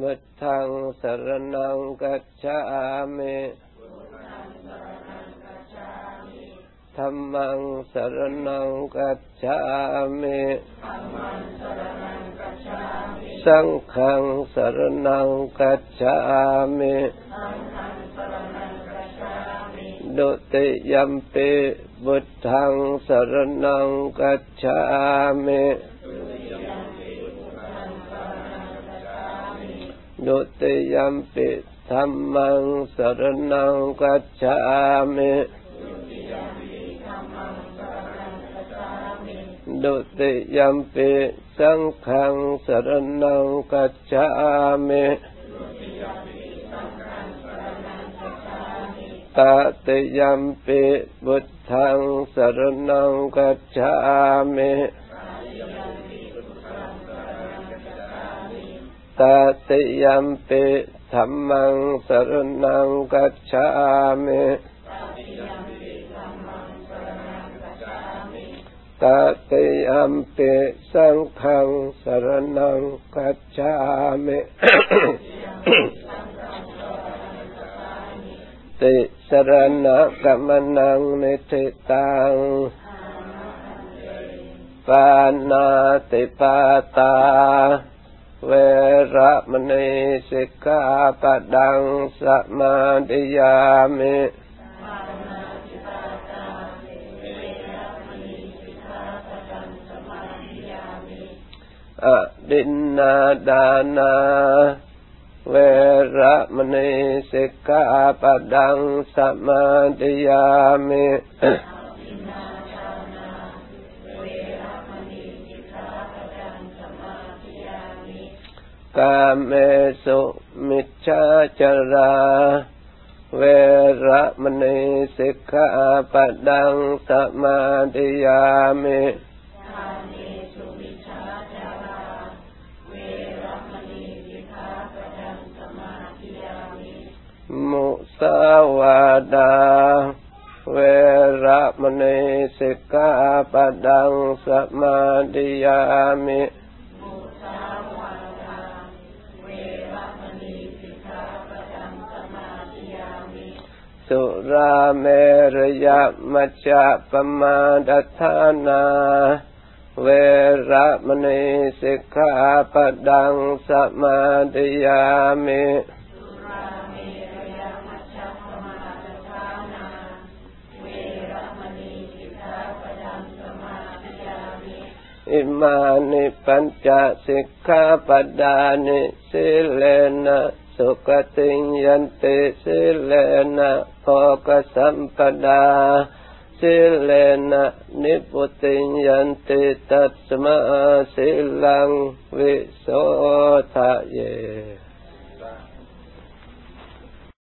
มุทังสรนังกัจฉามิธรรมังสรนังกัจฉามิสังฆังสรนังกัจฉามิดุติยัมปิบุตังสรนังกัจฉามิ ดุติยัมปิธรรมังสรนังกัจฉามิดุติยัมปิสังฆังสรนังกัจฉามิตติยัมปิบุตังสรนังกัจฉามิ ตติยัมปิธรรมังสรนังกัจฉามิตติยัมปิสังฆังสรนังกัจฉามิติสรณะกัมนังนิทิตังปานาติปาตา เวระมณีสิกขาปดังสมาธิยามิอดินนาดานา เวระมณีสิกขาปดังสมาธิยามิ กาเมสุมิจฉาจารา เวระมณีสิกขาปดังสมาธิยามิมุสาวาดา เวระมณีสิกขาปดังสมาธิยามิ สุราเมรยะมัจจปมาดัฏานา เวระมณีสิกขาปดังสมาธิยามิอิมานิปัญจสิกขาปดานิสิเลนะ สุขติยันติสิเลนะโภกสัมปดาสิเลนะนิพุติยันติตัสมาสิลังวิโสทะเย